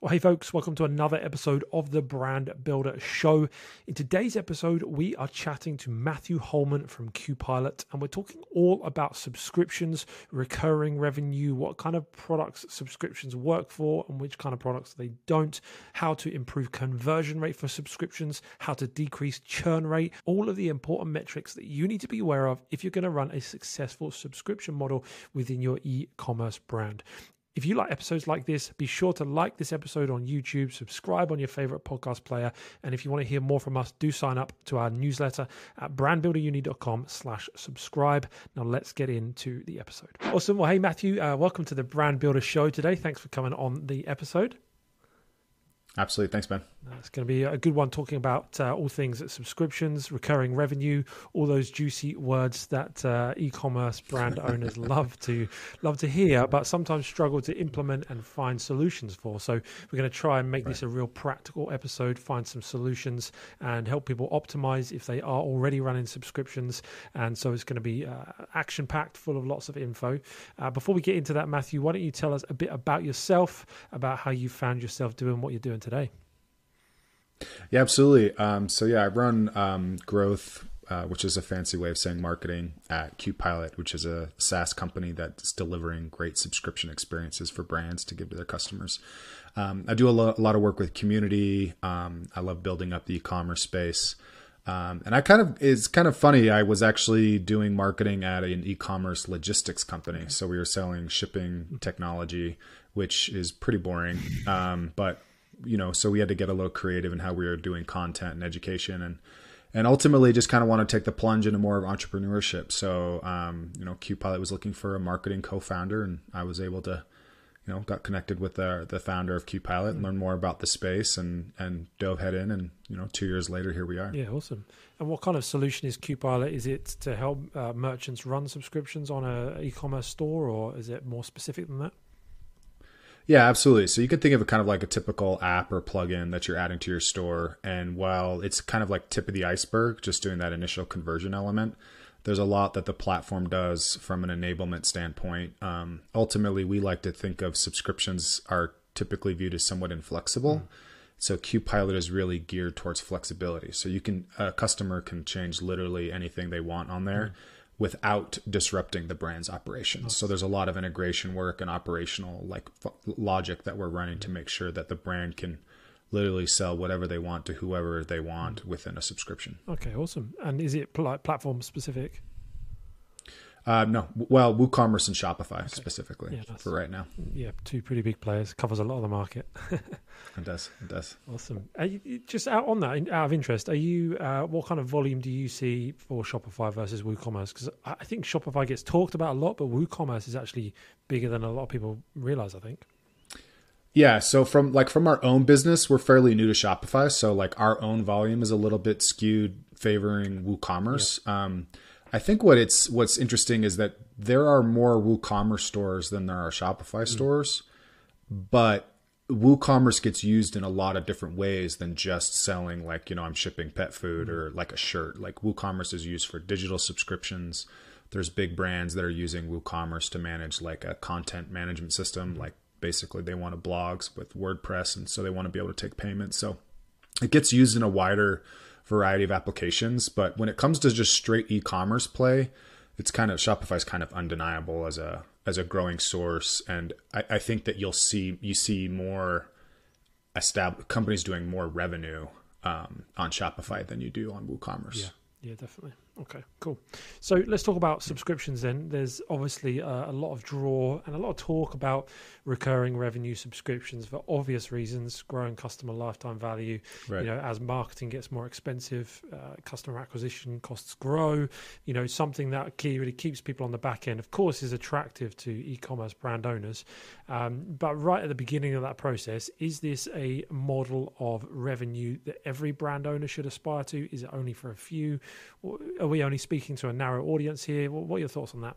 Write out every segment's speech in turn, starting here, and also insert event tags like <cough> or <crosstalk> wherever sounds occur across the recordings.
Well, hey, folks, welcome to another episode of the Brand Builder Show. In today's episode, we are chatting to Matthew Holman from QPilot, and we're talking all about subscriptions, recurring revenue, what kind of products subscriptions work for, and which kind of products they don't, how to improve conversion rate for subscriptions, how to decrease churn rate, all of the important metrics that you need to be aware of if you're going to run a successful subscription model within your e commerce brand. If you like episodes like this, be sure to like this episode on YouTube, subscribe on your favorite podcast player, and if you want to hear more from us, do sign up to our newsletter at brandbuilderuni.com slash subscribe. Now let's get into the episode. Awesome. Well, hey, Matthew, uh, welcome to the Brand Builder Show today. Thanks for coming on the episode. Absolutely. Thanks, Ben. It's going to be a good one talking about uh, all things subscriptions, recurring revenue, all those juicy words that uh, e-commerce brand <laughs> owners love to love to hear, but sometimes struggle to implement and find solutions for. So we're going to try and make right. this a real practical episode, find some solutions, and help people optimize if they are already running subscriptions. And so it's going to be uh, action packed, full of lots of info. Uh, before we get into that, Matthew, why don't you tell us a bit about yourself, about how you found yourself doing what you're doing today? Yeah, absolutely. Um, so yeah, I run um, growth, uh, which is a fancy way of saying marketing at QPilot, which is a SaaS company that's delivering great subscription experiences for brands to give to their customers. Um, I do a, lo- a, lot of work with community. Um, I love building up the e-commerce space. Um, and I kind of it's kind of funny. I was actually doing marketing at an e-commerce logistics company, so we were selling shipping technology, which is pretty boring. Um, but you know, so we had to get a little creative in how we were doing content and education and and ultimately just kind of want to take the plunge into more of entrepreneurship. So, um, you know, QPilot was looking for a marketing co-founder and I was able to, you know, got connected with the, the founder of QPilot and learned more about the space and, and dove head in. And, you know, two years later, here we are. Yeah. Awesome. And what kind of solution is QPilot? Is it to help uh, merchants run subscriptions on a e-commerce store or is it more specific than that? Yeah, absolutely. So you could think of it kind of like a typical app or plugin that you're adding to your store. And while it's kind of like tip of the iceberg, just doing that initial conversion element, there's a lot that the platform does from an enablement standpoint. Um, ultimately, we like to think of subscriptions are typically viewed as somewhat inflexible. Mm. So QPilot is really geared towards flexibility. So you can a customer can change literally anything they want on there. Mm without disrupting the brand's operations. So there's a lot of integration work and operational like f- logic that we're running to make sure that the brand can literally sell whatever they want to whoever they want within a subscription. Okay, awesome. And is it pl- platform specific? Uh, no, well, WooCommerce and Shopify okay. specifically yeah, for right now. Yeah, two pretty big players covers a lot of the market. <laughs> it does. It does. Awesome. You, just out on that, out of interest, are you? Uh, what kind of volume do you see for Shopify versus WooCommerce? Because I think Shopify gets talked about a lot, but WooCommerce is actually bigger than a lot of people realize. I think. Yeah, so from like from our own business, we're fairly new to Shopify, so like our own volume is a little bit skewed favoring WooCommerce. Yeah. Um, I think what it's what's interesting is that there are more WooCommerce stores than there are Shopify mm. stores, but WooCommerce gets used in a lot of different ways than just selling like you know I'm shipping pet food mm. or like a shirt. Like WooCommerce is used for digital subscriptions. There's big brands that are using WooCommerce to manage like a content management system. Like basically they want to blogs with WordPress, and so they want to be able to take payments. So it gets used in a wider variety of applications. But when it comes to just straight e-commerce play, it's kind of Shopify's kind of undeniable as a as a growing source, and I, I think that you'll see you see more established companies doing more revenue um, on Shopify than you do on WooCommerce. Yeah, yeah, definitely. Okay, cool. So let's talk about subscriptions then. There's obviously a, a, lot of draw and a lot of talk about recurring revenue subscriptions for obvious reasons, growing customer lifetime value. Right. You know, as marketing gets more expensive, uh, customer acquisition costs grow. You know, something that key really keeps people on the back end, of course, is attractive to e-commerce brand owners. Um, but right at the beginning of that process, is this a model of revenue that every brand owner should aspire to? Is it only for a few? Are we only speaking to a narrow audience here? What are your thoughts on that?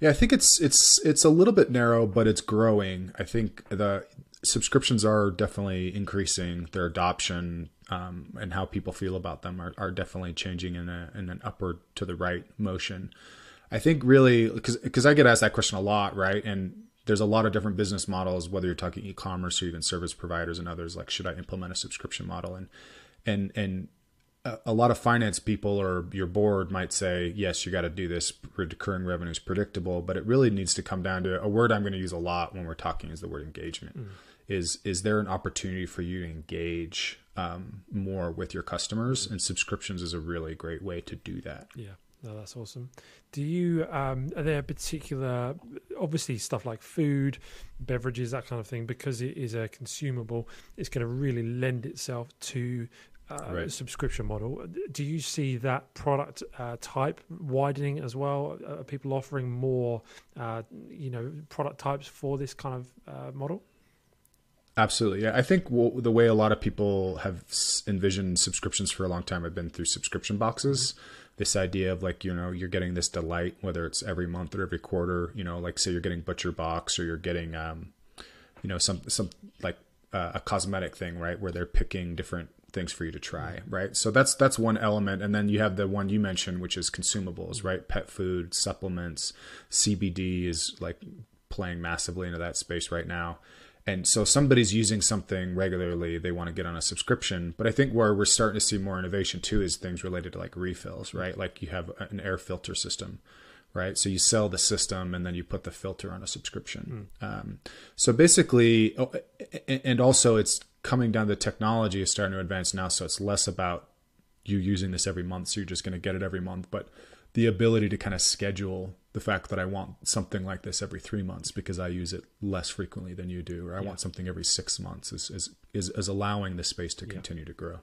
Yeah, I think it's it's it's a little bit narrow, but it's growing. I think the subscriptions are definitely increasing. Their adoption um, and how people feel about them are, are definitely changing in a in an upward to the right motion. I think really because I get asked that question a lot, right? And there's a lot of different business models, whether you're talking e-commerce or even service providers and others. Like, should I implement a subscription model? And and and a lot of finance people or your board might say, yes, you got to do this. Recurring revenue is predictable, but it really needs to come down to a word I'm going to use a lot when we're talking is the word engagement. Mm. Is is there an opportunity for you to engage um, more with your customers? And subscriptions is a really great way to do that. Yeah. No, that's awesome. Do you um, are there particular, obviously stuff like food, beverages, that kind of thing, because it is a consumable, it's going to really lend itself to uh, right. subscription model. Do you see that product uh, type widening as well? Are people offering more, uh, you know, product types for this kind of uh, model? Absolutely. Yeah. I think the way a lot of people have envisioned subscriptions for a long time have been through subscription boxes. Mm-hmm. This idea of like, you know, you're getting this delight, whether it's every month or every quarter, you know, like say you're getting ButcherBox or you're getting, um, you know, some, some like uh, a cosmetic thing, right? Where they're picking different things for you to try, right? So that's that's one element, and then you have the one you mentioned, which is consumables, right? Pet food, supplements, CBD is like playing massively into that space right now. And so somebody's using something regularly they want to get on a subscription. But i think where we're starting to see more innovation too is things related to like refills right? Like you have an air filter system right? So you sell the system and then you put the filter on a subscription. Mm. um, so basically oh, and also it's coming down the technology is starting to advance now so it's less about you using this every month so you're just going to get it every month but the ability to kind of schedule the fact that I want something like this every three months because I use it less frequently than you do, or I yeah. want something every six months is, is, is, is allowing the space to continue yeah. to grow.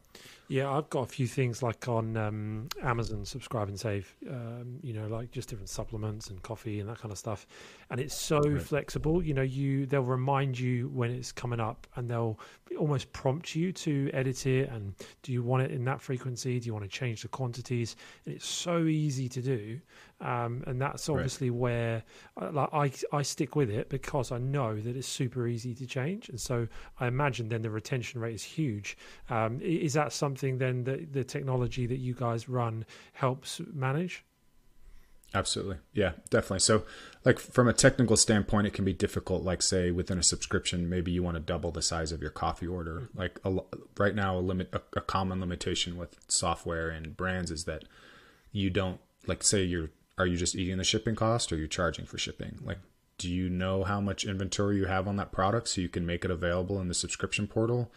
Yeah, I've got a few things like on um, Amazon, subscribe and save, um, you know, like just different supplements and coffee and that kind of stuff. And it's so right. flexible. You know, you they'll remind you when it's coming up and they'll almost prompt you to edit it. And do you want it in that frequency? Do you want to change the quantities? And it's so easy to do. Um, and that's obviously right. where uh, like I, I stick with it because I know that it's super easy to change. And so I imagine then the retention rate is huge. Um, is that something then that the technology that you guys run helps manage? Absolutely. Yeah, definitely. So, like from a technical standpoint, it can be difficult. Like, say, within a subscription, maybe you want to double the size of your coffee order. Like, a, right now, a limit, a, a common limitation with software and brands is that you don't, like, say, you're are you just eating the shipping cost or are you charging for shipping? Like, do you know how much inventory you have on that product so you can make it available in the subscription portal?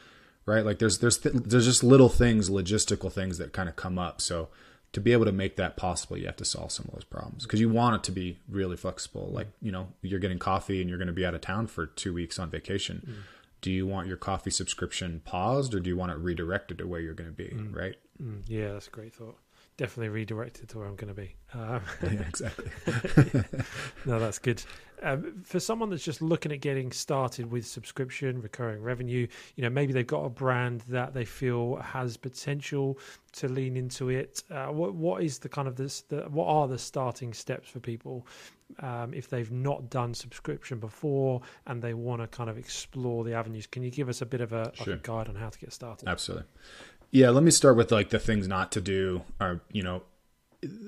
Right? Like, there's there's th- there's just little things, logistical things that kind of come up. So to be able to make that possible, you have to solve some of those problems because you want it to be really flexible. Like, you know, you're getting coffee and you're going to be out of town for two weeks on vacation. Mm. Do you want your coffee subscription paused or do you want it redirected to where you're going to be? Mm. Right? Mm. Yeah, that's a great thought definitely redirected to where I'm going to be. Um, yeah, <laughs> exactly. <laughs> no, that's good. Um, for someone that's just looking at getting started with subscription, recurring revenue, you know, maybe they've got a brand that they feel has potential to lean into it. Uh, what what is the kind of this? The, what are the starting steps for people um, if they've not done subscription before and they want to kind of explore the avenues? Can you give us a bit of a, sure. like a guide on how to get started? Absolutely. Yeah, let me start with like the things not to do. are, you know,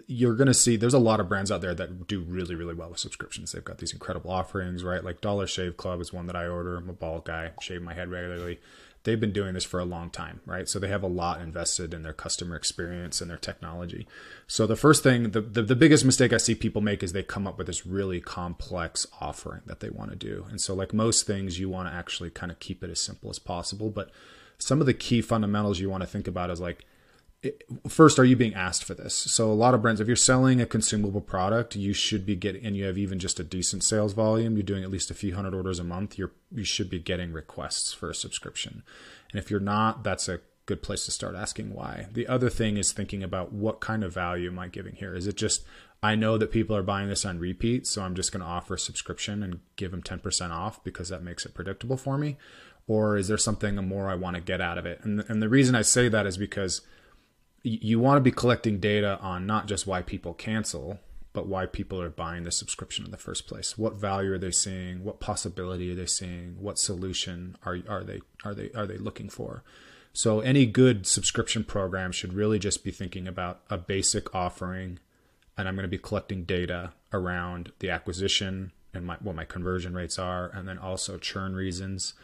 you're going to see there's a lot of brands out there that do really really well with subscriptions. They've got these incredible offerings, right? Like Dollar Shave Club is one that I order. I'm a bald guy, shave my head regularly. They've been doing this for a long time, right? So they have a lot invested in their customer experience and their technology. So the first thing, the, the, the biggest mistake I see people make is they come up with this really complex offering that they want to do. And so like most things, you want to actually kind of keep it as simple as possible, but some of the key fundamentals you want to think about is like first are you being asked for this? So a lot of brands if you're selling a consumable product you should be getting and you have even just a decent sales volume you're doing at least a few hundred orders a month you're you should be getting requests for a subscription. And if you're not that's a good place to start asking why. The other thing is thinking about what kind of value am i giving here? Is it just i know that people are buying this on repeat so i'm just going to offer a subscription and give them 10% off because that makes it predictable for me or is there something more I want to get out of it? And and the reason I say that is because you want to be collecting data on not just why people cancel, but why people are buying the subscription in the first place. What value are they seeing? What possibility are they seeing? What solution are are they are they are they looking for? So any good subscription program should really just be thinking about a basic offering and I'm going to be collecting data around the acquisition, and my, what my conversion rates are, and then also churn reasons.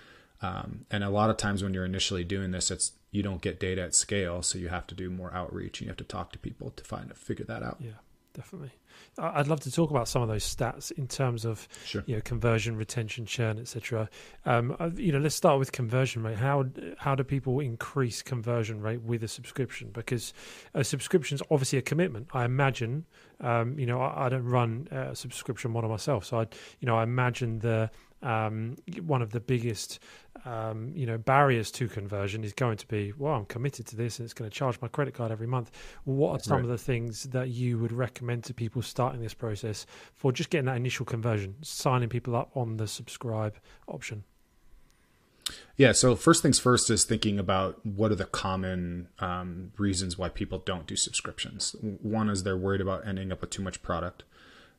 Um, and a lot of times when you're initially doing this, it's you don't get data at scale, so you have to do more outreach and you have to talk to people to find a figure that out. Yeah, definitely. I'd love to talk about some of those stats in terms of Sure. you know conversion, retention, churn, etc. Um, uh, you know, let's start with conversion rate. How how do people increase conversion rate with a subscription? Because a subscription is obviously a commitment. I imagine. Um, you know, I, I don't run a subscription model myself, so I, you know, I imagine the um, one of the biggest um, you know barriers to conversion is going to be well i'm committed to this and it's going to charge my credit card every month what are some Right. of the things that you would recommend to people starting this process for just getting that initial conversion signing people up on the subscribe option Yeah. So first things first is thinking about what are the common um, reasons why people don't do subscriptions. One is they're worried about ending up with too much product.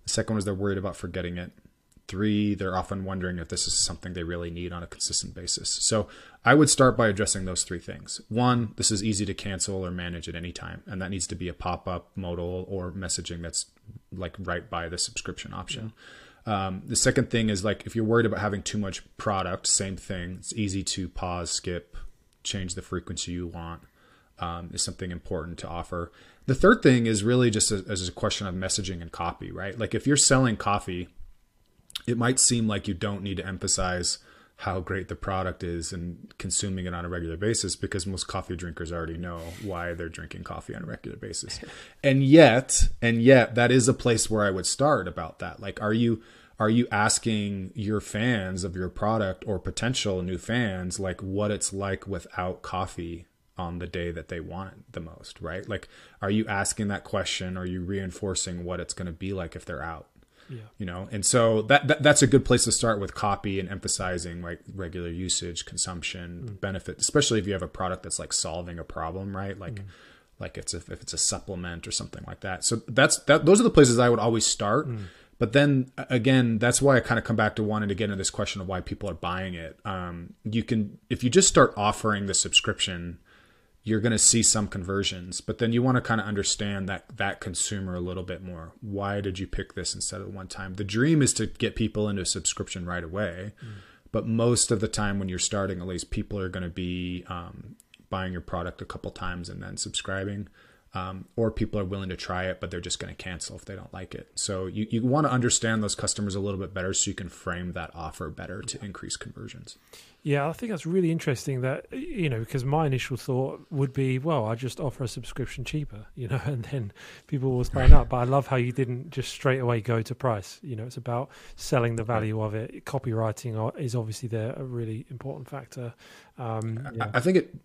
The second one is they're worried about forgetting it. Three, they're often wondering if this is something they really need on a consistent basis. So I would start by addressing those three things. One, this is easy to cancel or manage at any time, and that needs to be a pop-up modal or messaging that's like right by the subscription option. Um, the second thing is like if you're worried about having too much product, same thing. It's easy to pause, skip, change the frequency you want. Um, is something important to offer. The third thing is really just as a question of messaging and copy, right? Like if you're selling coffee, it might seem like you don't need to emphasize how great the product is and consuming it on a regular basis because most coffee drinkers already know why they're drinking coffee on a regular basis. <laughs> and yet, and yet that is a place where I would start about that. Like are you are you asking your fans of your product or potential new fans like what it's like without coffee on the day that they want it the most, right? Like are you asking that question? Are you reinforcing what it's going to be like if they're out? Yeah. You know and so that, that that's a good place to start with copy and emphasizing like regular usage consumption mm. benefit especially if you have a product that's like solving a problem right? Like mm. like it's a, if it's a supplement or something like that. So that's that those are the places i would always start. Mm. But then again that's why i kind of come back to wanting to get into this question of why people are buying it. Um, you can if you just start offering the subscription you're going to see some conversions but then you want to kind of understand that that consumer a little bit more. Why did you pick this instead of one time? The dream is to get people into a subscription right away but most of the time when you're starting at least people are going to be um, buying your product a couple times and then subscribing um, or people are willing to try it but they're just going to cancel if they don't like it. So you, you want to understand those customers a little bit better so you can frame that offer better to increase conversions Yeah, I think that's really interesting. That you know, because my initial thought would be, well, I just offer a subscription cheaper, <laughs> you know, and then people will sign up. But I love how you didn't just straight away go to price. You know, it's about selling the value of it. Copywriting is obviously there a really important factor. Um, yeah. I- think it,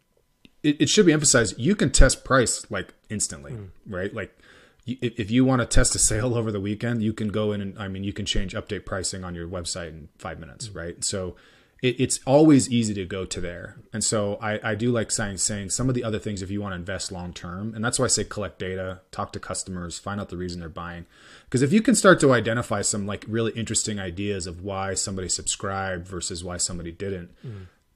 it it should be emphasized. You can test price like instantly, right? Like if if you want to test a sale <laughs> over the weekend, you can go in and I mean you can change update pricing on your website in five minutes, right? So it, it's always easy to go to there. And so I, I do like saying saying some of the other things if you want to invest long term, and that's why I say collect data, talk to customers, find out the reason they're buying. Because if you can start to identify some like really interesting ideas of why somebody subscribed versus why somebody didn't,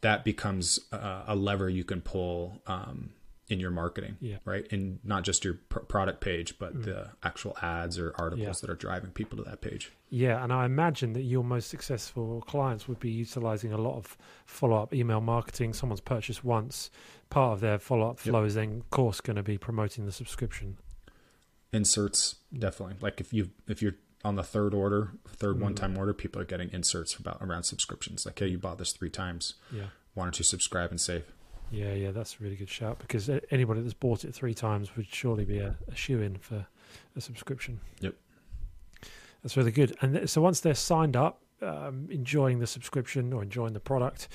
that becomes a, a lever you can pull um, in your marketing, Yeah. right? And not just your pr- product page, but mm. the actual ads or articles Yeah. that are driving people to that page. Yeah, and I imagine that your most successful clients would be utilizing a lot of follow up email marketing. Someone's purchased once, part of their follow up flow is then, of course, going to be promoting the subscription. Inserts, definitely. Like if you if you're on the third order, 3rd mm. one time order, people are getting inserts about around subscriptions. Like, hey, you bought this three times. Yeah. Why don't you subscribe and save? Yeah, yeah, that's a really good shout because anybody that's bought it three times would surely be a, a shoe in for a subscription. Yep. That's really good. And th- so once they're signed up, um, enjoying the subscription or enjoying the product,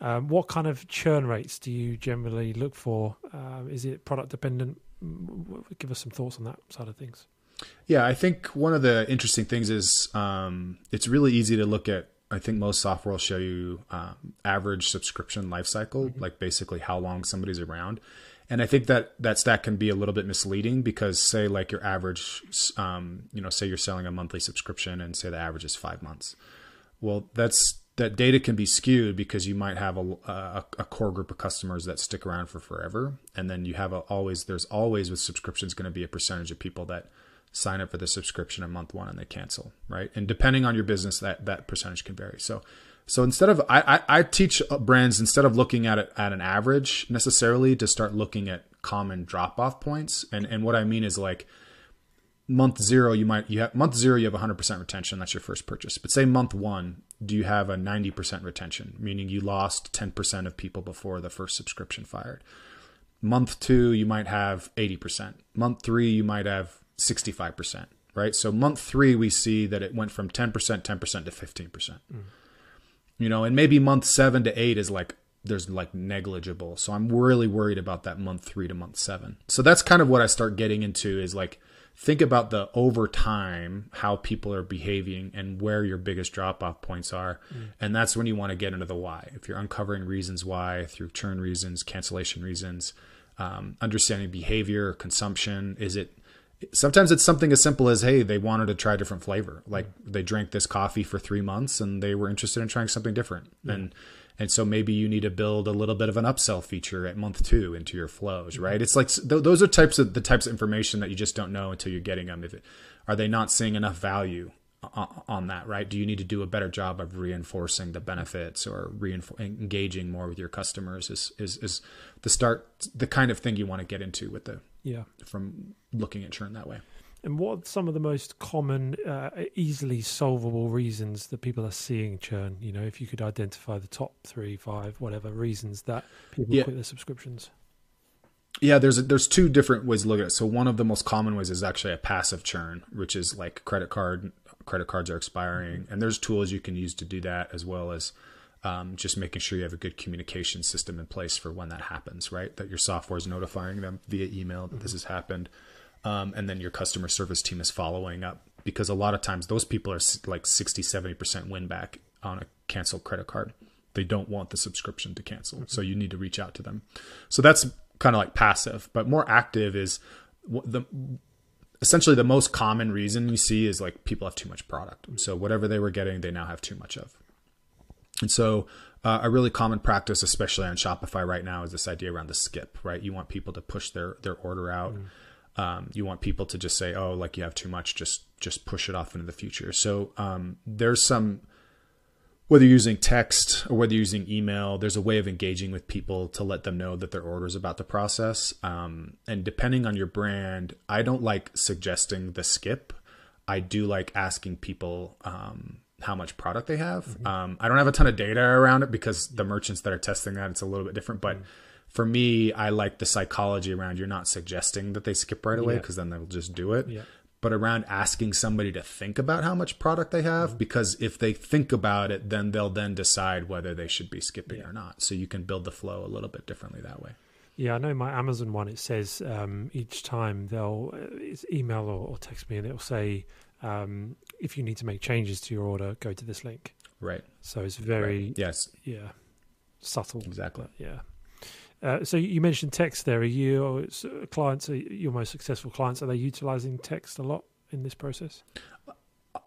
um, what kind of churn rates do you generally look for? Um, is it product dependent? Mm, w- w- Give us some thoughts on that side of things. Yeah, I think one of the interesting things is um, it's really easy to look at. I think most software will show you um, average subscription life cycle, like basically how long somebody's around. And I think that that stat can be a little bit misleading because, say, like your average, um, you know, say you're selling a monthly subscription, and say the average is five months. Well, that's that data can be skewed because you might have a, a, a core group of customers that stick around for forever, and then you have a, always there's always with subscriptions going to be a percentage of people that sign up for the subscription in month one and they cancel, right? And depending on your business, that that percentage can vary. So so instead of I, I, I teach brands instead of looking at it at an average necessarily to start looking at common drop off points. And and what I mean is like month zero you might you have month zero you have 100% retention that's your first purchase but say month one do you have a 90% retention meaning you lost 10% of people before the first subscription fired month two you might have 80% month three you might have 65% right? So month three we see that it went from 10% 10% to 15% mm. you know and maybe month seven to eight is like there's like negligible. So i'm really worried about that month three to month seven. So that's kind of what i start getting into is like think about the over time how people are behaving and where your biggest drop off points are. Mm. and that's when you want to get into the why. If you're uncovering reasons why through churn reasons cancellation reasons um, understanding behavior consumption is it sometimes it's something as simple as hey they wanted to try a different flavor like they drank this coffee for three months and they were interested in trying something different mm. and and so maybe you need to build a little bit of an upsell feature at month two into your flows, mm-hmm. right? It's like th- those are types of the types of information that you just don't know until you're getting them. If it, are they not seeing enough value on that, right? Do you need to do a better job of reinforcing the benefits or reinfor- engaging more with your customers? Is, is is the start the kind of thing you want to get into with the yeah from looking at churn that way. And what are some of the most common, uh, easily solvable reasons that people are seeing churn? You know, if you could identify the top three, five, whatever reasons that people yeah. quit their subscriptions. Yeah, there's a, there's two different ways to look at it. So one of the most common ways is actually a passive churn, which is like credit card credit cards are expiring, and there's tools you can use to do that, as well as um, just making sure you have a good communication system in place for when that happens. Right, that your software is notifying them via email that mm-hmm. this has happened um, and then your customer service team is following up. Because a lot of times those people are like 60 70% win back on a canceled credit card. They don't want the subscription to cancel. Mm-hmm. so you need to reach out to them. So that's kind of like passive but more active is the essentially the most common reason you see is like people have too much product. So whatever they were getting they now have too much of and so uh, a really common practice especially on shopify right now is this idea around the skip right you want people to push their their order out mm-hmm um, you want people to just say, "Oh, like you have too much, just just push it off into the future." So um, there's some whether you're using text or whether you're using email, there's a way of engaging with people to let them know that their order is about to process. Um, and depending on your brand, I don't like suggesting the skip. I do like asking people um, how much product they have. Mm-hmm. Um, I don't have a ton of data around it because the merchants that are testing that it's a little bit different, but. Mm-hmm for me, I like the psychology around you're not suggesting that they skip right away because yeah. then they'll just do it. Yeah. But around asking somebody to think about how much product they have, mm-hmm. because if they think about it, then they'll then decide whether they should be skipping yeah. or not. So you can build the flow a little bit differently that way. Yeah, I know my Amazon one. It says um, each time they'll uh, email or, or, text me, and it'll say um, if you need to make changes to your order, go to this link. Right. So it's very right. yes, yeah, subtle. Exactly. yeah. Uh, so you mentioned text there. Are you uh, clients, are your most successful clients, are they utilizing text a lot in this process?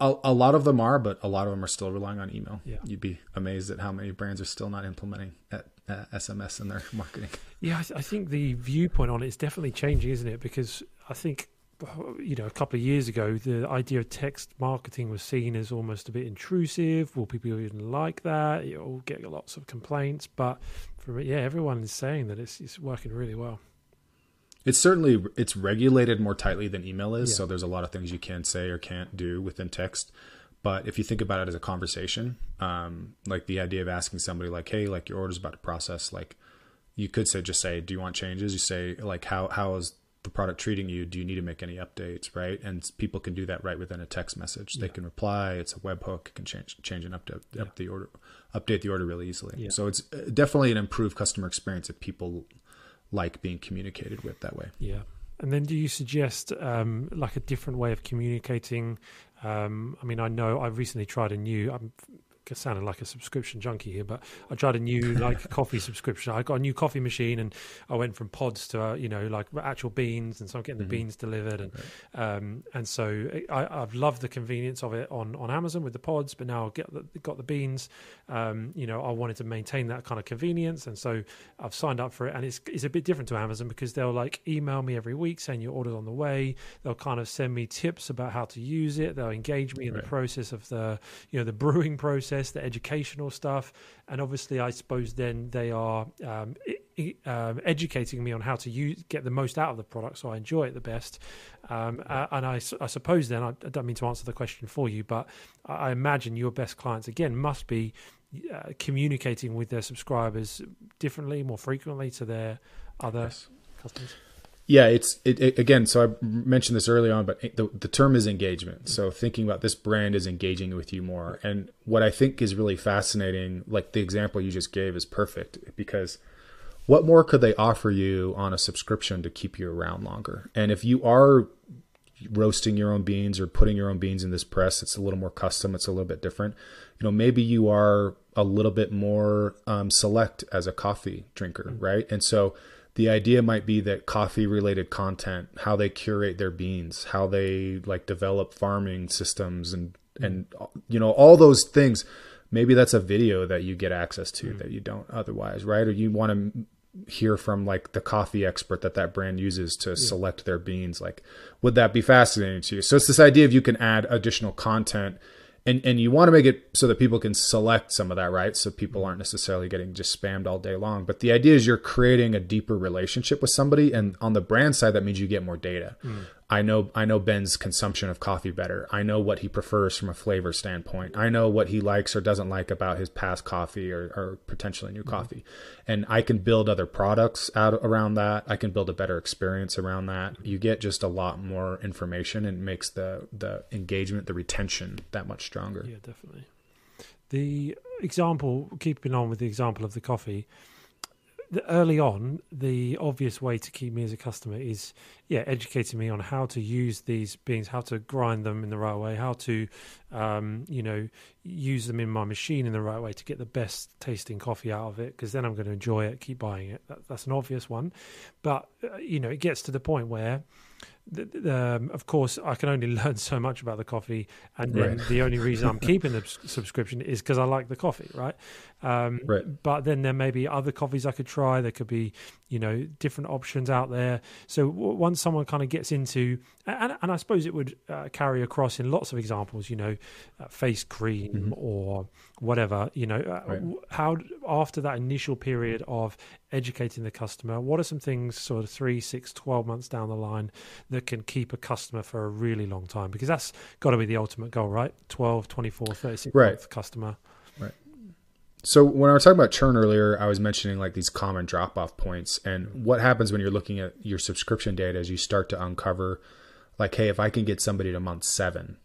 A, a, lot of them are, but a lot of them are still relying on email. Yeah. You'd be amazed at how many brands are still not implementing at, uh, SMS in their <laughs> marketing. Yeah, I, th- I think the viewpoint on it is definitely changing, isn't it? Because I think you know, a couple of years ago, the idea of text marketing was seen as almost a bit intrusive. Will people even like that? You'll get lots of complaints, but from yeah, everyone is saying that it's, it's working really well. It's certainly it's regulated more tightly than email is, yeah. so there's a lot of things you can say or can't do within text. But if you think about it as a conversation, um, like the idea of asking somebody like, "Hey, like your order's about to process," like you could say, just say, "Do you want changes?" You say, like, "How how is the product treating you do you need to make any updates right? And people can do that right within a text message. Yeah. they can reply. It's a webhook It can change change and update yeah. up the order update the order really easily. Yeah. so it's uh, definitely an improved customer experience if people like being communicated with that way. Yeah. And then do you suggest um, like a different way of communicating? Um, i mean i know i recently tried a new i'm sounding like a subscription junkie here, but I tried a new like <laughs> coffee subscription. I got a new coffee machine, and I went from pods to uh, you know like actual beans, and so I'm getting the mm-hmm. beans delivered, and right. um, and so I, I've loved the convenience of it on on Amazon with the pods, but now I've got the, got the beans. Um, you know, I wanted to maintain that kind of convenience, and so I've signed up for it, and it's it's a bit different to Amazon because they'll like email me every week saying your order's on the way. They'll kind of send me tips about how to use it. They'll engage me in right. the process of the you know the <laughs> brewing process, the educational stuff, and obviously I suppose then they are um, um, educating me on how to use get the most out of the product, so I enjoy it the best. Um, uh, and I, I, suppose then I, I, don't mean to answer the question for you, but I imagine your best clients again must be uh, communicating with their subscribers differently, more frequently to their other yes. customers. Yeah, it's it, it, again. So I mentioned this early on, but the, the term is engagement. So thinking about this brand is engaging with you more, and what I think is really fascinating, like the example you just gave, is perfect because what more could they offer you on a subscription to keep you around longer? And if you are roasting your own beans or putting your own beans in this press, it's a little more custom. It's a little bit different. You know, maybe you are a little bit more um, select as a coffee drinker, mm-hmm. right? And so the idea might be that coffee related content how they curate their beans how they like develop farming systems and and you know all those things maybe that's a video that you get access to mm. that you don't otherwise right or you want to hear from like the coffee expert that that brand uses to yeah. select their beans like would that be fascinating to you so it's this idea of you can add additional content and and you want to make it so that people can select some of that right? So people aren't necessarily getting just spammed all day long. But the idea is you're creating a deeper relationship with somebody and on the brand side that means you get more data. Mm. I know I know Ben's consumption of coffee better. I know what he prefers from a flavor standpoint. I know what he likes or doesn't like about his past coffee or, or potentially new mm-hmm. coffee. And I can build other products out around that. I can build a better experience around that. You get just a lot more information and makes the the engagement, the retention that much stronger. Yeah, definitely. The example, keeping on with the example of the coffee, early on, the obvious way to keep me as a customer is, yeah, educating me on how to use these beans, how to grind them in the right way, how to, um, you know, use them in my machine in the right way to get the best tasting coffee out of it. Because then I'm going to enjoy it, keep buying it. That, that's an obvious one, but uh, you know, it gets to the point where um, of course, I can only <laughs> learn so much about the coffee, and then right. the only reason I'm <laughs> keeping the subscription is because I like the coffee, right? Um, right? But then there may be other coffees I could try. There could be, you know, different options out there. So w- once someone kind of gets into, and, and I suppose it would uh, carry across in lots of examples, you know, uh, face cream mm-hmm. or whatever, you know, uh, right. how after that initial period of educating the customer, what are some things sort of three, six, 12 months down the line that can keep a customer for a really long time? Because that's got to be the ultimate goal, right? 12, 24, 36 right. month customer. So when I was talking about churn earlier, I was mentioning like these common drop off points. And what happens when you're looking at your subscription data is you start to uncover like, hey, if I can get somebody to month seven,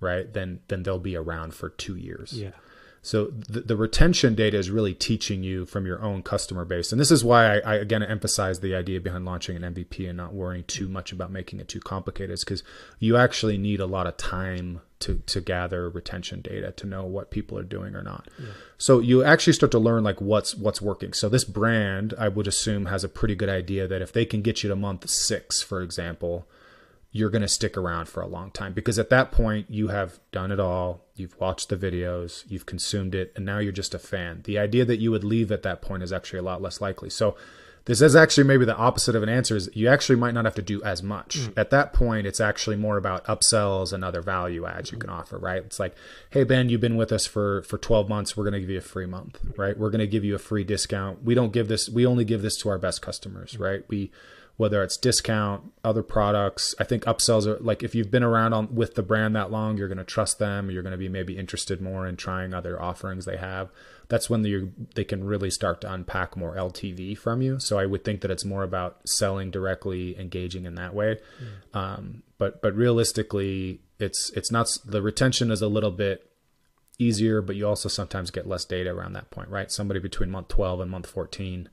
right, then then they'll be around for two years. Yeah. So the, the, retention data is really teaching you from your own customer base, and this is why I, I, again emphasize the idea behind launching an MVP and not worrying too much about making it too complicated. Is because you actually need a lot of time to to gather retention data to know what people are doing or not. Yeah. So you actually start to learn like what's what's working. So this brand, I would assume, has a pretty good idea that if they can get you to month six, for example you're going to stick around for a long time because at that point you have done it all. You've watched the videos, you've consumed it, and now you're just a fan. The idea that you would leave at that point is actually a lot less likely. So, this is actually maybe the opposite of an answer is you actually might not have to do as much. Mm. At that point, it's actually more about upsells and other value adds you can offer, right? It's like, hey Ben, you've been with us for for 12 months, we're going to give you a free month, right? We're going to give you a free discount. We don't give this we only give this to our best customers, right? We whether it's discount, other products. I think upsells are like if you've been around on with the brand that long, you're going to trust them. You're going to be maybe interested more in trying other offerings they have. That's when you they can really start to unpack more LTV from you. So I would think that it's more about selling directly, engaging in that way. Mm. Um, but but realistically, it's it's not the retention is a little bit easier, but you also sometimes get less data around that point, right? Somebody between month 12 and month 14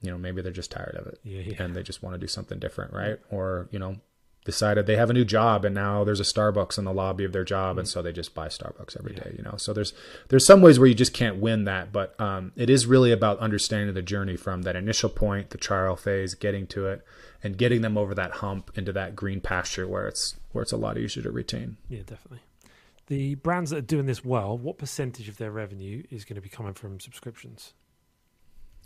you know maybe they're just tired of it yeah, yeah. and they just want to do something different right or you know decided they have a new job and now there's a Starbucks in the lobby of their job and so they just buy Starbucks every day. You know, so there's there's some ways where you just can't win that, but um, it is really about understanding the journey from that initial point, the trial phase, getting to it, and getting them over that hump into that green pasture where it's where it's a lot easier to retain. Yeah, definitely. The brands that are doing this well, what percentage of their revenue is going to be coming from subscriptions?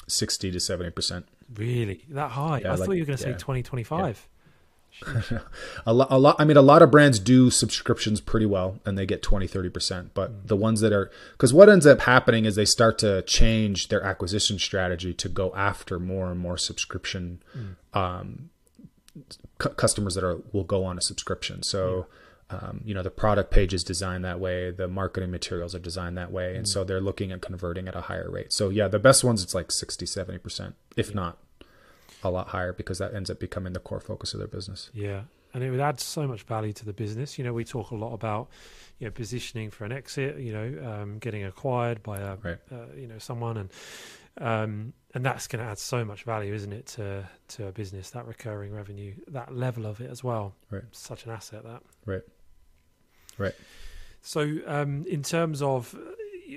Sixty to seventy percent. Really, that high? Yeah, I like- thought you were going to say yeah. 20, 25. <laughs> a lot, a lot i mean a lot of brands do subscriptions pretty well and they get 20 30% but Mm. the ones that are because what ends up happening is they start to change their acquisition strategy to go after more and more subscription Mm. um, cu- customers that are will go on a subscription so um, you know the product page is designed that way the marketing materials are designed that way Mm. and so they're looking at converting at a higher rate so yeah the best ones it's like 60 70% if not a lot higher because that ends up becoming the core focus of their business Yeah, and it would add so much value to the business. You know, we talk a lot about you know positioning for an exit. You know, um, getting acquired by a Right. uh, you know someone, and um, and that's going to add so much value, isn't it, to to a business? That recurring revenue, that level of it as well. Right. Such an asset that. Right. Right. So, um, in terms of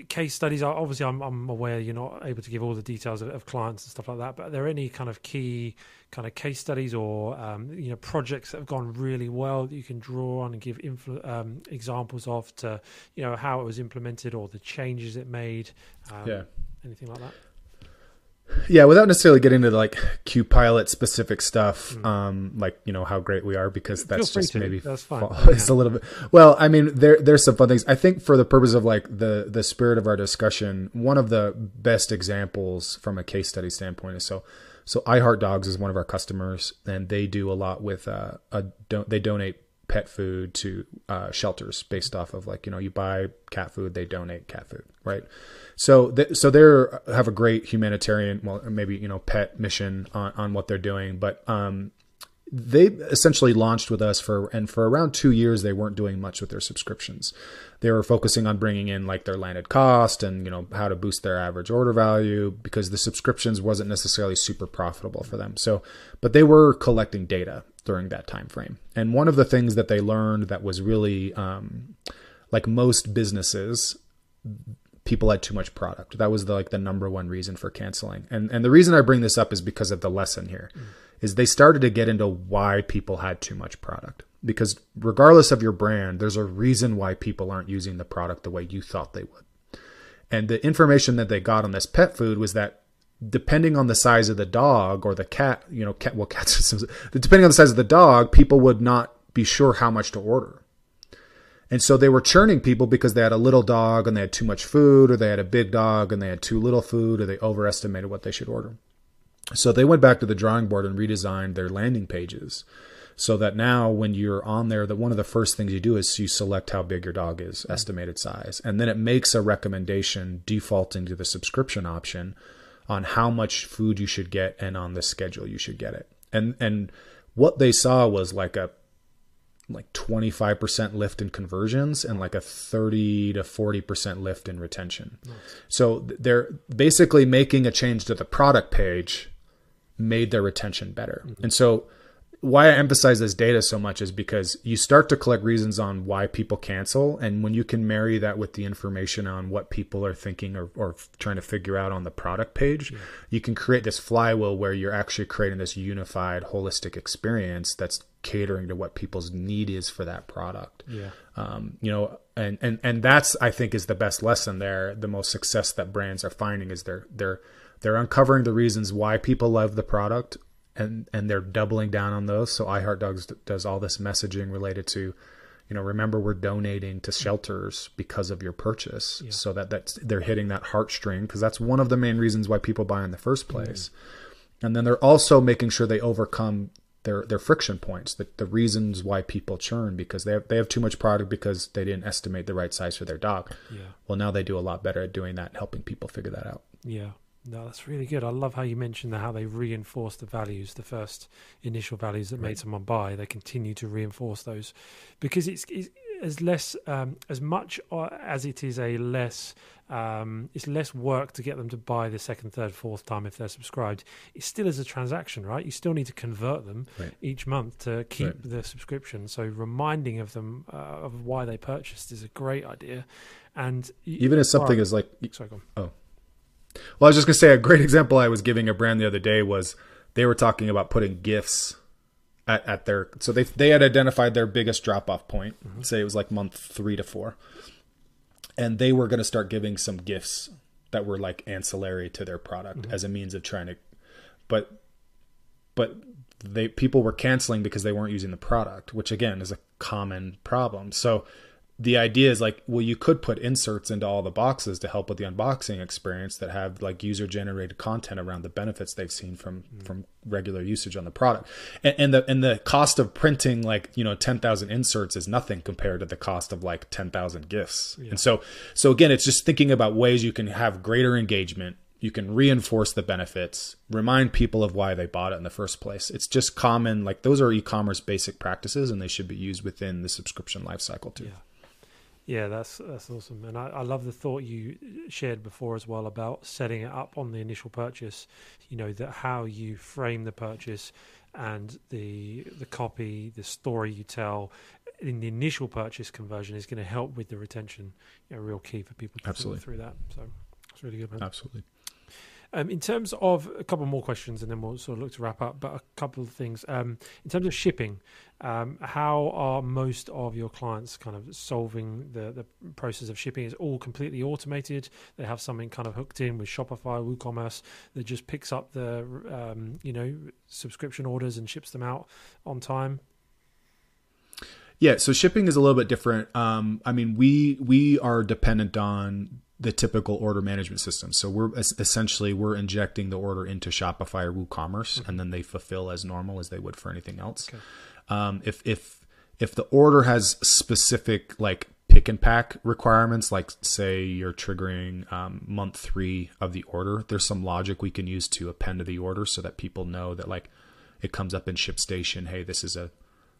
case studies, obviously, I'm, I'm aware you're not able to give all the details of, of clients and stuff like that. But are there any kind of key kind of case studies or um, you know projects that have gone really well that you can draw on and give influ- um, examples of to you know how it was implemented or the changes it made? Um, Yeah. anything like that. Yeah, without necessarily getting into like QPilot specific stuff, Mm. um, like you know how great we are because that's just to. maybe That's fine. fall- <laughs> it's a little bit. Well, I mean, there there's some fun things. I think for the purpose of like the the spirit of our discussion, one of the best examples from a case study standpoint is so. So iHeartDogs is one of our customers, and they do a lot with uh, a don't they donate pet food to uh, shelters based off of like you know you buy cat food, they donate cat food, right? So, th- so they're have a great humanitarian, well, maybe you know, pet mission on, on what they're doing. But um, they essentially launched with us for, and for around two years, they weren't doing much with their subscriptions. They were focusing on bringing in like their landed cost and you know how to boost their average order value because the subscriptions wasn't necessarily super profitable for them. So, but they were collecting data during that time frame. And one of the things that they learned that was really um, like most businesses people had too much product. That was the, like the number one reason for canceling. And and the reason I bring this up is because of the lesson here. Is they started to get into why people had too much product. Because regardless of your brand, there's a reason why people aren't using the product the way you thought they would. And the information that they got on this pet food was that depending on the size of the dog or the cat, you know, cat well cats <laughs> depending on the size of the dog, people would not be sure how much to order. And so they were churning people because they had a little dog and they had too much food, or they had a big dog and they had too little food, or they overestimated what they should order. So they went back to the drawing board and redesigned their landing pages so that now when you're on there, that one of the first things you do is you select how big your dog is, estimated size, and then it makes a recommendation defaulting to the subscription option on how much food you should get and on the schedule you should get it. And and what they saw was like a like 25% lift in conversions and like a 30 to 40% lift in retention. So they're basically making a change to the product page made their retention better. Mm-hmm. And so why I emphasize this data so much is because you start to collect reasons on why people cancel. And when you can marry that with the information on what people are thinking or, or trying to figure out on the product page, you can create this flywheel where you're actually creating this unified, holistic experience that's catering to what people's need is for that product Yeah. um, you know and, and and that's i think is the best lesson there the most success that brands are finding is they're they're they're uncovering the reasons why people love the product and and they're doubling down on those so iHeartDogs does all this messaging related to you know remember we're donating to shelters because of your purchase so that that's they're hitting that heartstring because that's one of the main reasons why people buy in the first mm-hmm. place and then they're also making sure they overcome their their friction points, the, the reasons why people churn because they have they have too much product because they didn't estimate the right size for their dog. Yeah. Well, now they do a lot better at doing that, helping people figure that out. Yeah. No, that's really good. I love how you mentioned that how they reinforce the values, the first initial values that made someone buy. They continue to reinforce those because it's, it's as less um, as much uh, as it is a less um, it's less work to get them to buy the second, third, fourth time if they're subscribed. It still is a transaction, right? You still need to convert them Right. each month to keep Right. the subscription. So reminding of them uh, of why they purchased is a great idea. And Even as something as like sorry, go on. Well, I was just gonna say a great example I was giving a brand the other day was they were talking about putting gifts at, at their so they they had identified their biggest drop off point. Mm-hmm. Say it was like month three to four, and they were gonna start giving some gifts that were like ancillary to their product mm-hmm. as a means of trying to, but but they people were canceling because they weren't using the product, which again is a common problem. So the idea is like, well, you could put inserts into all the boxes to help with the unboxing experience that have like user generated content around the benefits they've seen from mm. from regular usage on the product, and, and the and the cost of printing like you know ten thousand inserts is nothing compared to the cost of like ten thousand gifts. And so so again, it's just thinking about ways you can have greater engagement you can reinforce the benefits remind people of why they bought it in the first place. It's just common like those are e-commerce basic practices and they should be used within the subscription lifecycle too. Yeah. Yeah, that's that's awesome, and I, I love the thought you uh, shared before as well about setting it up on the initial purchase. You know that how you frame the purchase and the the copy, the story you tell in the initial purchase conversion is going to help with the retention. You know, real key for people to Absolutely. through that. So it's really good. Man. absolutely Um, in terms of a couple more questions, and then we'll sort of look to wrap up. But a couple of things. Um, in terms of shipping, um, how are most of your clients kind of solving the the process of shipping? Is all completely automated? They have something kind of hooked in with Shopify, WooCommerce that just picks up the um, you know subscription orders and ships them out on time. Yeah, so shipping is a little bit different. Um, I mean, we we are dependent on the typical order management system. So we're essentially we're injecting the order into Shopify or WooCommerce, and then they fulfill as normal as they would for anything else. Okay. Um, if if if the order has specific like pick and pack requirements, like say you're triggering um, month three of the order, there's some logic we can use to append to the order so that people know that like it comes up in ShipStation. Hey, this is a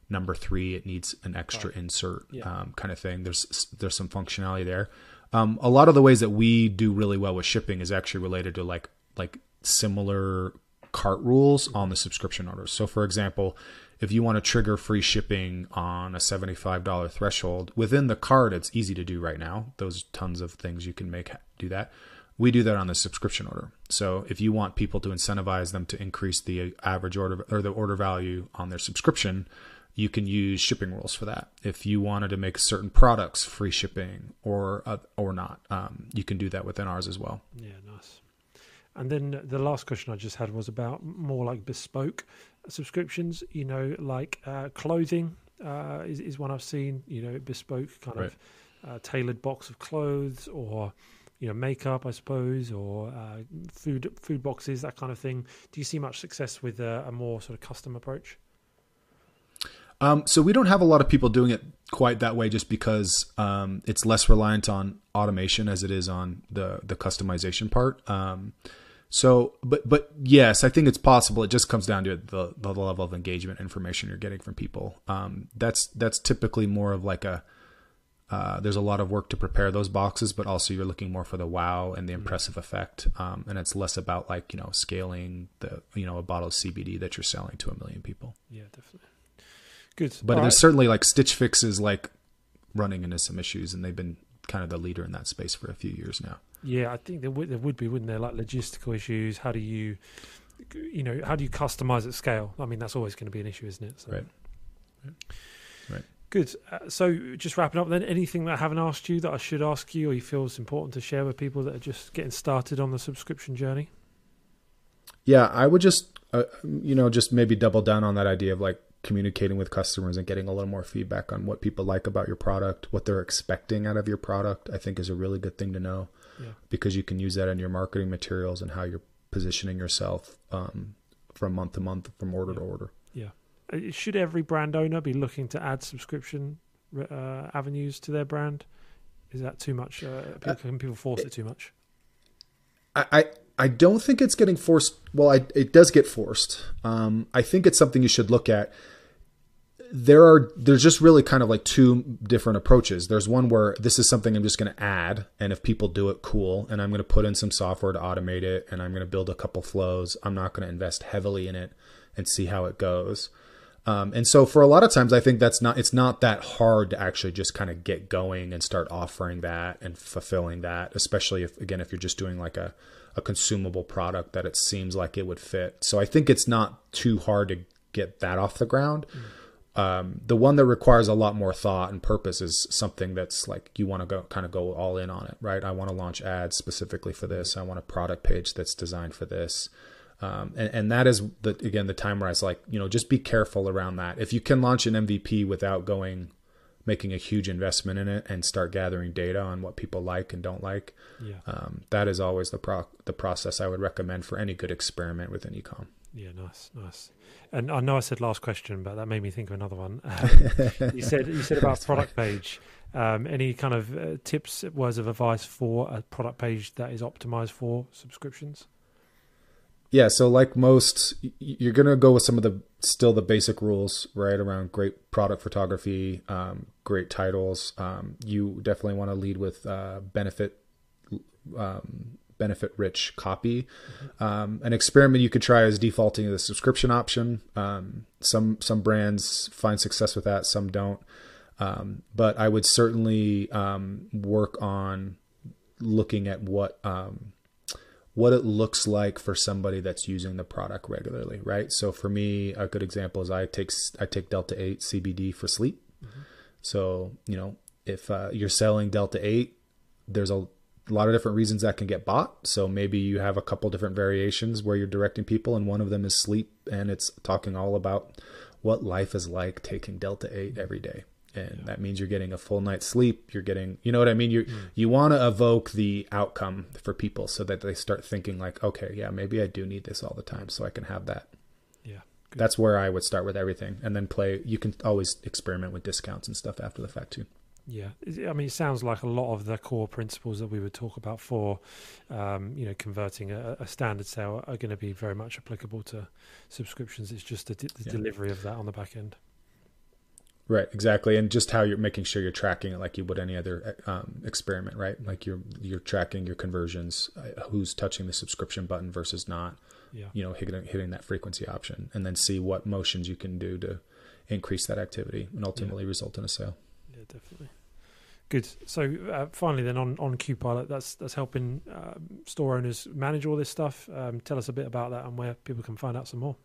number three it needs an extra insert Yeah. um, kind of thing there's there's some functionality there um, a lot of the ways that we do really well with shipping is actually related to like like similar cart rules on the subscription orders. So for example if you want to trigger free shipping on a $75 threshold within the cart it's easy to do right now. Those tons of things you can make do that. We do that on the subscription order. So if you want people to incentivize them to increase the average order or the order value on their subscription, you can use shipping rules for that. If you wanted to make certain products free shipping or uh, or not, um, you can do that within ours as well. Yeah, nice. And then the last question I just had was about more like bespoke subscriptions. You know, like uh, clothing uh, is is one I've seen. You know, bespoke kind of uh, tailored box of clothes, or you know, makeup, I suppose, or uh, food food boxes, that kind of thing. Do you see much success with uh, a more sort of custom approach? Um, so we don't have a lot of people doing it quite that way, just because um, it's less reliant on automation as it is on the the customization part. Um, so, but but yes, I think it's possible. It just comes down to the the level of engagement information you're getting from people. Um, that's that's typically more of like a uh, there's a lot of work to prepare those boxes, but also you're looking more for the wow and the impressive effect, um, and it's less about like you know scaling the you know a bottle of CBD that you're selling to a million people. Yeah, definitely. Good. But All there's right. certainly like Stitch Fix is like running into some issues, and they've been kind of the leader in that space for a few years now. Yeah, I think there would there would be, wouldn't there? Like logistical issues. How do you, you know, how do you customize at scale? I mean, that's always going to be an issue, isn't it? So. Right. Right. Good. Uh, so, just wrapping up, then, anything that I haven't asked you that I should ask you, or you feel is important to share with people that are just getting started on the subscription journey? Yeah, I would just uh, you know just maybe double down on that idea of like communicating with customers and getting a little more feedback on what people like about your product, what they're expecting out of your product. I think is a really good thing to know Yeah. because you can use that in your marketing materials and how you're positioning yourself um, from month to month, from order to order. Yeah. Should every brand owner be looking to add subscription uh, avenues to their brand? Is that too much? Uh, people, can people force it too much? I, I I don't think it's getting forced. Well, I, it does get forced. Um, I think it's something you should look at. There are there's just really kind of like two different approaches. There's one where this is something I'm just going to add, and if people do it, cool. And I'm going to put in some software to automate it, and I'm going to build a couple flows. I'm not going to invest heavily in it and see how it goes. Um, and so for a lot of times, I think that's not it's not that hard to actually just kind of get going and start offering that and fulfilling that, especially if again if you're just doing like a a consumable product that it seems like it would fit. So I think it's not too hard to get that off the ground. Mm. Um, the one that requires a lot more thought and purpose is something that's like you want to go kind of go all in on it, right? I want to launch ads specifically for this. I want a product page that's designed for this. Um, and, and that is the again the time where I was like, you know, just be careful around that. If you can launch an MVP without going making a huge investment in it and start gathering data on what people like and don't like, yeah. um, that is always the pro- the process I would recommend for any good experiment within ecom. Yeah, nice, nice. And I know I said last question, but that made me think of another one. <laughs> Um, you said you said <laughs> about product page. Um, any kind of uh, tips, words of advice for a product page that is optimized for subscriptions? Yeah, so like most, you're gonna go with some of the still the basic rules, right? Around great product photography, um, great titles. Um, you definitely want to lead with uh, benefit um, benefit rich copy. Um, an experiment you could try is defaulting to the subscription option. Um, some some brands find success with that, some don't. Um, but I would certainly um, work on looking at what um, what it looks like for somebody that's using the product regularly, right? So for me, a good example is I take I take Delta Eight CBD for sleep. Mm-hmm. So you know if uh, you're selling Delta Eight, there's a a lot of different reasons that can get bought. So maybe you have a couple different variations where you're directing people, and one of them is sleep, and it's talking all about what life is like taking Delta 8 every day. And yeah. that means you're getting a full night's sleep. You're getting, you know what I mean? You mm. you want to evoke the outcome for people so that they start thinking like, okay, yeah, maybe I do need this all the time, so I can have that. Yeah, good. that's where I would start with everything, and then play. You can always experiment with discounts and stuff after the fact too. Yeah, I mean, it sounds like a lot of the core principles that we would talk about for, um, you know, converting a, a, standard sale are going to be very much applicable to subscriptions. It's just the, the yeah. delivery of that on the back end. Right, exactly, and just how you're making sure you're tracking it like you would any other um, experiment, right? Like you're you're tracking your conversions, uh, who's touching the subscription button versus not. Yeah. You know, hitting hitting that frequency option, and then see what motions you can do to increase that activity and ultimately yeah. result in a sale definitely. Good. So uh, finally, then on on QPilot, that's that's helping uh, store owners manage all this stuff. Um, tell us a bit about that and where people can find out some more.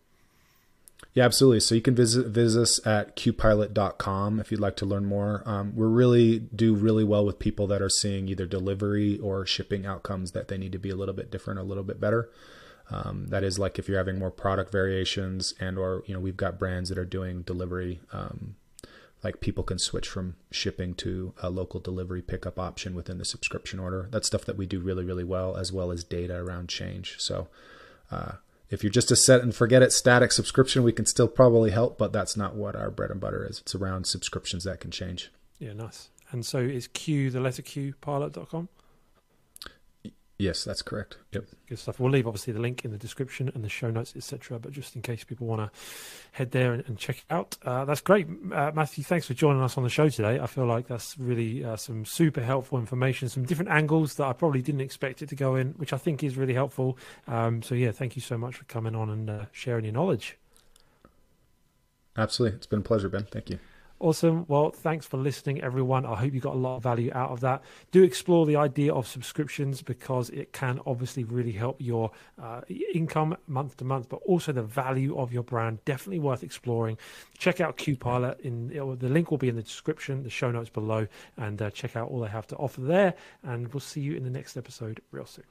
Yeah, absolutely. So you can visit visit us at qpilot.com if you'd like to learn more. Um, we really do really well with people that are seeing either delivery or shipping outcomes that they need to be a little bit different, a little bit better. Um, that is like if you're having more product variations and or you know we've got brands that are doing delivery um, like people can switch from shipping to a local delivery pickup option within the subscription order. That's stuff that we do really, really well, as well as data around change. So, uh, if you're just a set and forget it static subscription, we can still probably help, but that's not what our bread and butter is. It's around subscriptions that can change. Yeah, nice. And so is Q the letter Q pilot.com? Yes, that's correct. Yep. Good stuff. We'll leave obviously the link in the description and the show notes, etc. But just in case people want to head there and, and, check it out, uh, that's great. Uh, Matthew, thanks for joining us on the show today. I feel like that's really uh, some super helpful information, some different angles that I probably didn't expect it to go in, which I think is really helpful. Um, so yeah, thank you so much for coming on and uh, sharing your knowledge. Absolutely, it's been a pleasure, Ben. Thank you. Awesome. Well, thanks for listening, everyone. I hope you got a lot of value out of that. Do explore the idea of subscriptions because it can obviously really help your uh, income month to month, but also the value of your brand. Definitely worth exploring. Check out QPilot. In the link will be in the description, the show notes below, and uh, check out all they have to offer there. And we'll see you in the next episode real soon.